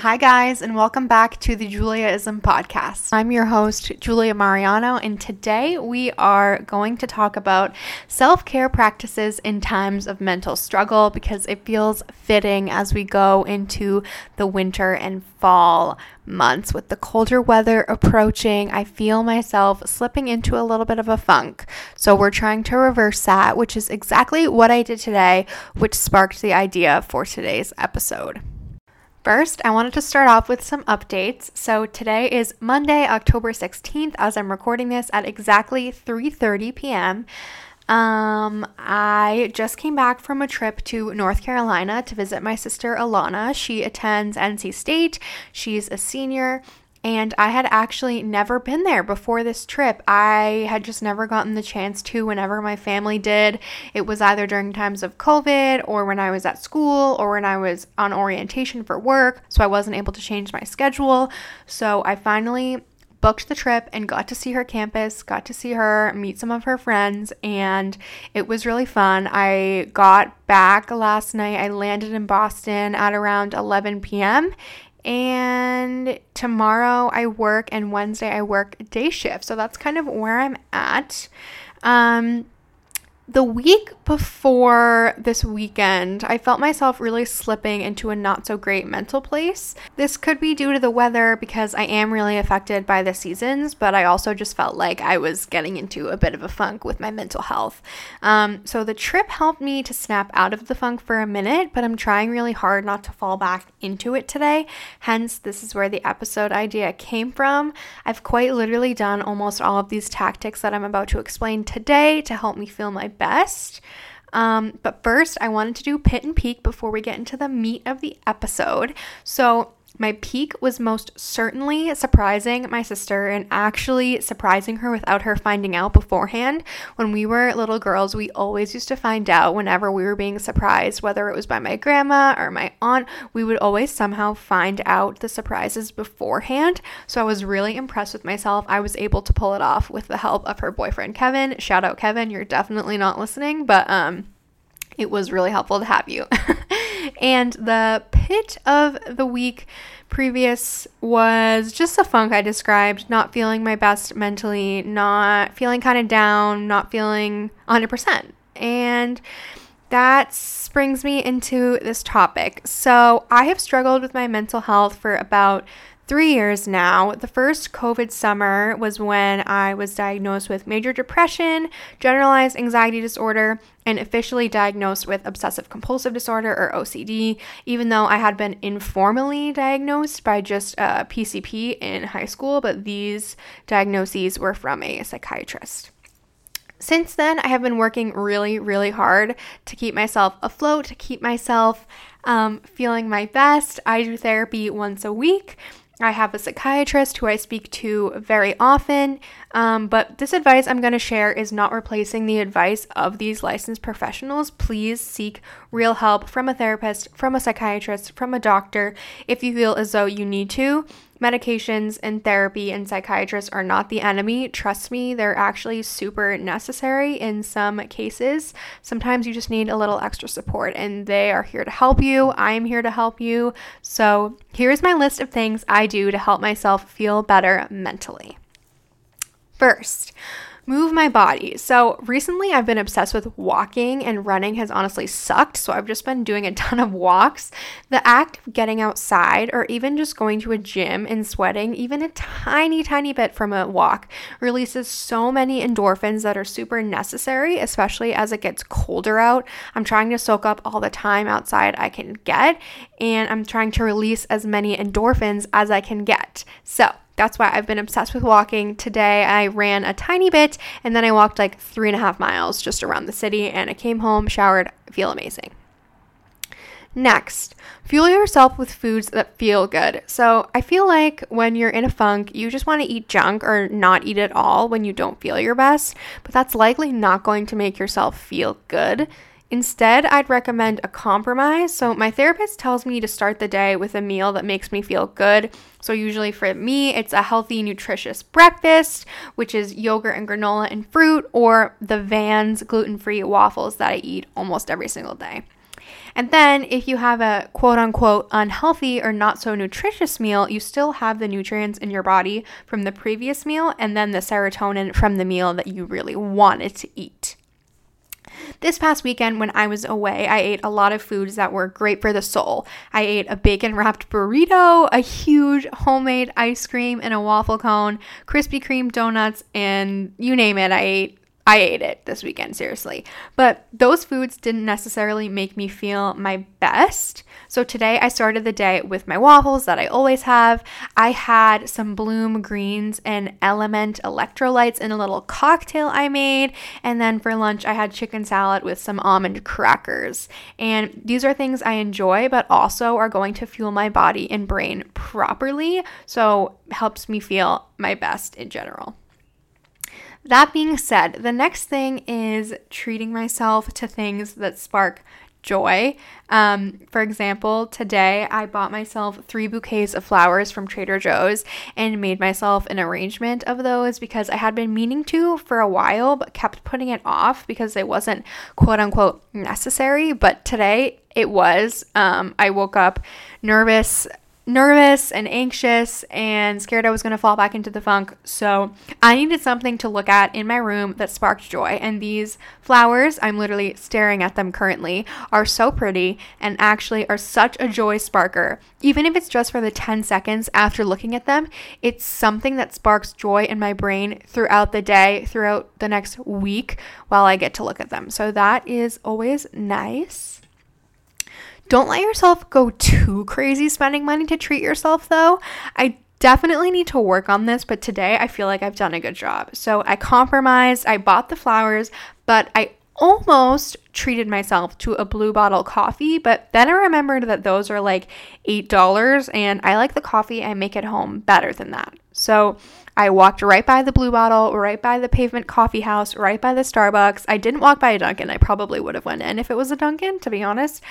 Hi, guys, and welcome back to the Juliaism podcast. I'm your host, Julia Mariano, and today we are going to talk about self care practices in times of mental struggle because it feels fitting as we go into the winter and fall months. With the colder weather approaching, I feel myself slipping into a little bit of a funk. So, we're trying to reverse that, which is exactly what I did today, which sparked the idea for today's episode. First, I wanted to start off with some updates. So today is Monday, October 16th as I'm recording this at exactly 3:30 p.m. Um, I just came back from a trip to North Carolina to visit my sister Alana. She attends NC State. She's a senior and I had actually never been there before this trip. I had just never gotten the chance to whenever my family did. It was either during times of COVID or when I was at school or when I was on orientation for work. So I wasn't able to change my schedule. So I finally booked the trip and got to see her campus, got to see her, meet some of her friends, and it was really fun. I got back last night. I landed in Boston at around 11 p.m. And tomorrow I work, and Wednesday I work day shift. So that's kind of where I'm at. Um, the week before this weekend, I felt myself really slipping into a not so great mental place. This could be due to the weather because I am really affected by the seasons, but I also just felt like I was getting into a bit of a funk with my mental health. Um, so the trip helped me to snap out of the funk for a minute, but I'm trying really hard not to fall back into it today. Hence, this is where the episode idea came from. I've quite literally done almost all of these tactics that I'm about to explain today to help me feel my best. Um, but first, I wanted to do pit and peak before we get into the meat of the episode. So, my peak was most certainly surprising my sister and actually surprising her without her finding out beforehand. When we were little girls, we always used to find out whenever we were being surprised, whether it was by my grandma or my aunt, we would always somehow find out the surprises beforehand. So I was really impressed with myself. I was able to pull it off with the help of her boyfriend Kevin. Shout out Kevin, you're definitely not listening, but um it was really helpful to have you. and the pit of the week previous was just the funk I described, not feeling my best mentally, not feeling kind of down, not feeling 100%. And that brings me into this topic. So, I have struggled with my mental health for about three years now. The first COVID summer was when I was diagnosed with major depression, generalized anxiety disorder, and officially diagnosed with obsessive compulsive disorder or OCD, even though I had been informally diagnosed by just a PCP in high school, but these diagnoses were from a psychiatrist. Since then, I have been working really, really hard to keep myself afloat, to keep myself um, feeling my best. I do therapy once a week. I have a psychiatrist who I speak to very often, um, but this advice I'm going to share is not replacing the advice of these licensed professionals. Please seek real help from a therapist, from a psychiatrist, from a doctor if you feel as though you need to. Medications and therapy and psychiatrists are not the enemy. Trust me, they're actually super necessary in some cases. Sometimes you just need a little extra support, and they are here to help you. I am here to help you. So, here's my list of things I do to help myself feel better mentally. First, move my body. So recently I've been obsessed with walking and running has honestly sucked. So I've just been doing a ton of walks. The act of getting outside or even just going to a gym and sweating, even a tiny, tiny bit from a walk, releases so many endorphins that are super necessary, especially as it gets colder out. I'm trying to soak up all the time outside I can get, and I'm trying to release as many endorphins as I can get. So, that's why I've been obsessed with walking. Today I ran a tiny bit and then I walked like three and a half miles just around the city and I came home, showered, feel amazing. Next, fuel yourself with foods that feel good. So, I feel like when you're in a funk, you just want to eat junk or not eat at all when you don't feel your best, but that's likely not going to make yourself feel good. Instead, I'd recommend a compromise. So, my therapist tells me to start the day with a meal that makes me feel good. So, usually for me, it's a healthy, nutritious breakfast, which is yogurt and granola and fruit, or the Van's gluten free waffles that I eat almost every single day. And then if you have a quote unquote unhealthy or not so nutritious meal, you still have the nutrients in your body from the previous meal and then the serotonin from the meal that you really wanted to eat. This past weekend, when I was away, I ate a lot of foods that were great for the soul. I ate a bacon wrapped burrito, a huge homemade ice cream and a waffle cone, Krispy Kreme donuts, and you name it, I ate I ate it this weekend, seriously. But those foods didn't necessarily make me feel my best. So today I started the day with my waffles that I always have. I had some Bloom greens and LMNT electrolytes in a little cocktail I made. And then for lunch, I had chicken salad with some almond crackers. And these are things I enjoy, but also are going to fuel my body and brain properly. So helps me feel my best in general. That being said, the next thing is treating myself to things that spark joy. Um, for example, today I bought myself three bouquets of flowers from Trader Joe's and made myself an arrangement of those because I had been meaning to for a while but kept putting it off because it wasn't quote unquote necessary. But today it was. Um, I woke up nervous nervous and anxious and scared I was going to fall back into the funk. So I needed something to look at in my room that sparked joy. And these flowers, I'm literally staring at them currently, are so pretty and actually are such a joy sparker. Even if it's just for the 10 seconds after looking at them, it's something that sparks joy in my brain throughout the day, throughout the next week while I get to look at them. So that is always nice. Don't let yourself go too crazy spending money to treat yourself, though. I definitely need to work on this, but today I feel like I've done a good job. So I compromised, I bought the flowers, but I almost treated myself to a blue bottle coffee, but then I remembered that those are like $8 and I like the coffee I make at home better than that. So I walked right by the Blue Bottle, right by the Pavement Coffee House, right by the Starbucks. I didn't walk by a Dunkin'. I probably would have went in if it was a Dunkin', to be honest.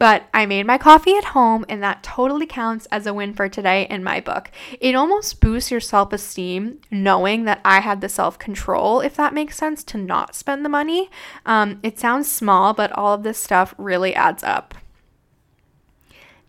But I made my coffee at home, and that totally counts as a win for today in my book. It almost boosts your self esteem knowing that I had the self control, if that makes sense, to not spend the money. Um, it sounds small, but all of this stuff really adds up.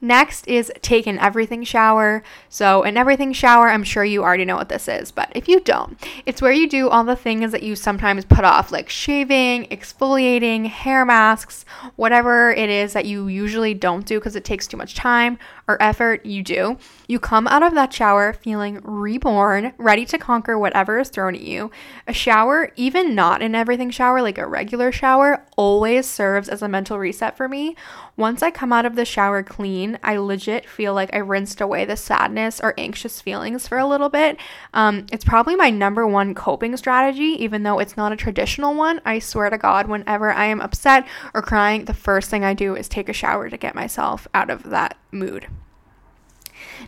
Next is take an everything shower. So, an everything shower, I'm sure you already know what this is, but if you don't, it's where you do all the things that you sometimes put off, like shaving, exfoliating, hair masks, whatever it is that you usually don't do because it takes too much time or effort, you do. You come out of that shower feeling reborn, ready to conquer whatever is thrown at you. A shower, even not an everything shower, like a regular shower, always serves as a mental reset for me. Once I come out of the shower clean, I legit feel like I rinsed away the sadness or anxious feelings for a little bit. Um, it's probably my number one coping strategy, even though it's not a traditional one. I swear to God, whenever I am upset or crying, the first thing I do is take a shower to get myself out of that mood.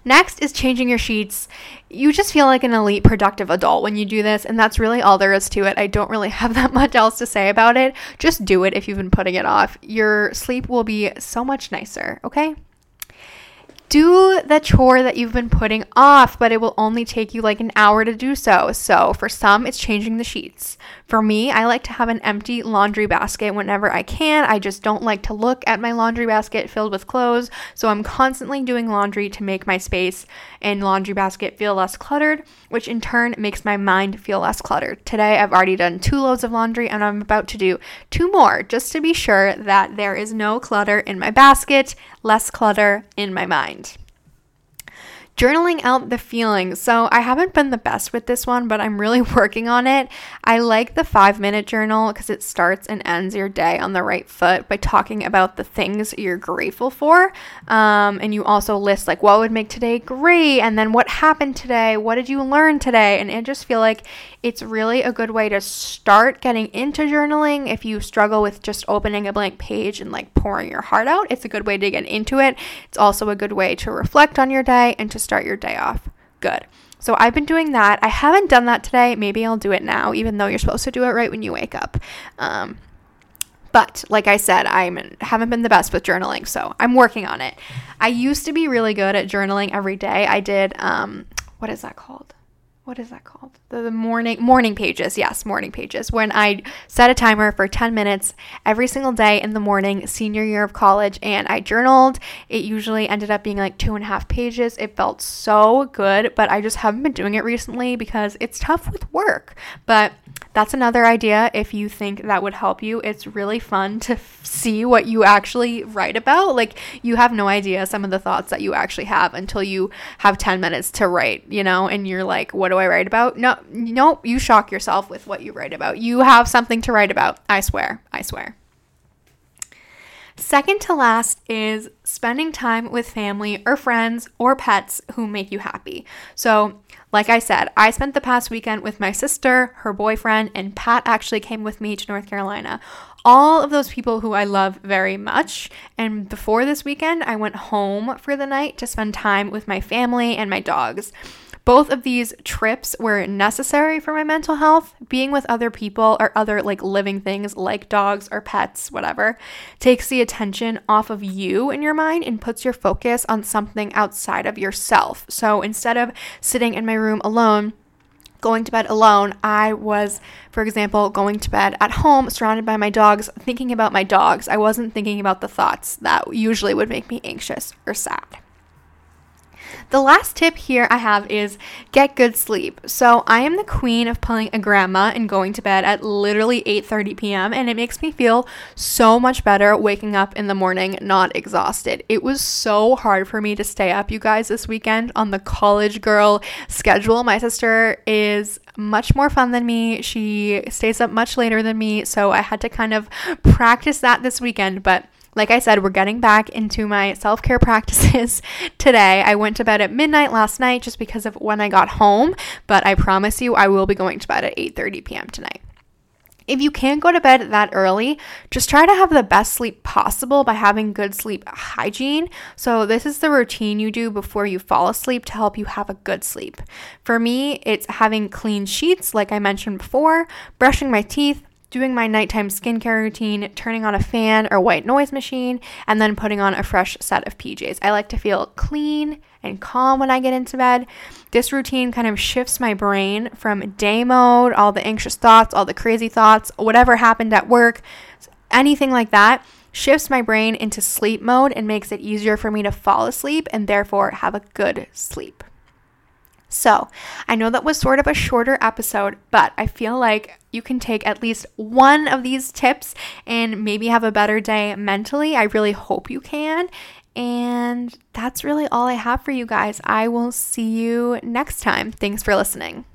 Next is changing your sheets. You just feel like an elite productive adult when you do this, and that's really all there is to it. I don't really have that much else to say about it. Just do it if you've been putting it off. Your sleep will be so much nicer, okay? Do the chore that you've been putting off, but it will only take you like an hour to do so. So, for some, it's changing the sheets. For me, I like to have an empty laundry basket whenever I can. I just don't like to look at my laundry basket filled with clothes. So, I'm constantly doing laundry to make my space and laundry basket feel less cluttered, which in turn makes my mind feel less cluttered. Today, I've already done two loads of laundry and I'm about to do two more just to be sure that there is no clutter in my basket, less clutter in my mind journaling out the feelings. So I haven't been the best with this one, but I'm really working on it. I like the five minute journal because it starts and ends your day on the right foot by talking about the things you're grateful for. Um, and you also list like what would make today great and then what happened today, what did you learn today? And I just feel like it's really a good way to start getting into journaling. If you struggle with just opening a blank page and like pouring your heart out, it's a good way to get into it. It's also a good way to reflect on your day and to start your day off good. So I've been doing that. I haven't done that today. Maybe I'll do it now, even though you're supposed to do it right when you wake up. Um, but like I said, I haven't been the best with journaling, so I'm working on it. I used to be really good at journaling every day. I did um, what is that called? What is that called? The, the, morning morning pages. Yes, morning pages. When I set a timer for 10 minutes every single day in the morning, senior year of college, and I journaled. It usually ended up being like two and a half pages. It felt so good, but I just haven't been doing it recently because it's tough with work. But that's another idea if you think that would help you. It's really fun to see what you actually write about. Like, you have no idea some of the thoughts that you actually have until you have 10 minutes to write, you know, and you're like, what do I write about? No, no, you shock yourself with what you write about. You have something to write about. I swear. I swear. Second to last is spending time with family or friends or pets who make you happy. So, like I said, I spent the past weekend with my sister, her boyfriend, and Pat actually came with me to North Carolina. All of those people who I love very much. And before this weekend, I went home for the night to spend time with my family and my dogs. Both of these trips were necessary for my mental health. Being with other people or other like living things like dogs or pets, whatever, takes the attention off of you in your mind and puts your focus on something outside of yourself. So instead of sitting in my room alone, going to bed alone, I was, for example, going to bed at home surrounded by my dogs, thinking about my dogs. I wasn't thinking about the thoughts that usually would make me anxious or sad. The last tip here I have is get good sleep. So I am the queen of pulling a grandma and going to bed at literally 8:30 p.m. and it makes me feel so much better waking up in the morning not exhausted. It was so hard for me to stay up you guys this weekend on the college girl schedule. My sister is much more fun than me. She stays up much later than me, so I had to kind of practice that this weekend, but like I said, we're getting back into my self care practices today. I went to bed at midnight last night just because of when I got home, but I promise you I will be going to bed at 8:30 p.m. tonight. If you can't go to bed that early, just try to have the best sleep possible by having good sleep hygiene. So, this is the routine you do before you fall asleep to help you have a good sleep. For me, it's having clean sheets, like I mentioned before, brushing my teeth, doing my nighttime skincare routine, turning on a fan or white noise machine, and then putting on a fresh set of PJs. I like to feel clean and calm when I get into bed. This routine kind of shifts my brain from day mode, all the anxious thoughts, all the crazy thoughts, whatever happened at work, anything like that. Shifts my brain into sleep mode and makes it easier for me to fall asleep and therefore have a good sleep. So, I know that was sort of a shorter episode, but I feel like you can take at least one of these tips and maybe have a better day mentally. I really hope you can. And that's really all I have for you guys. I will see you next time. Thanks for listening.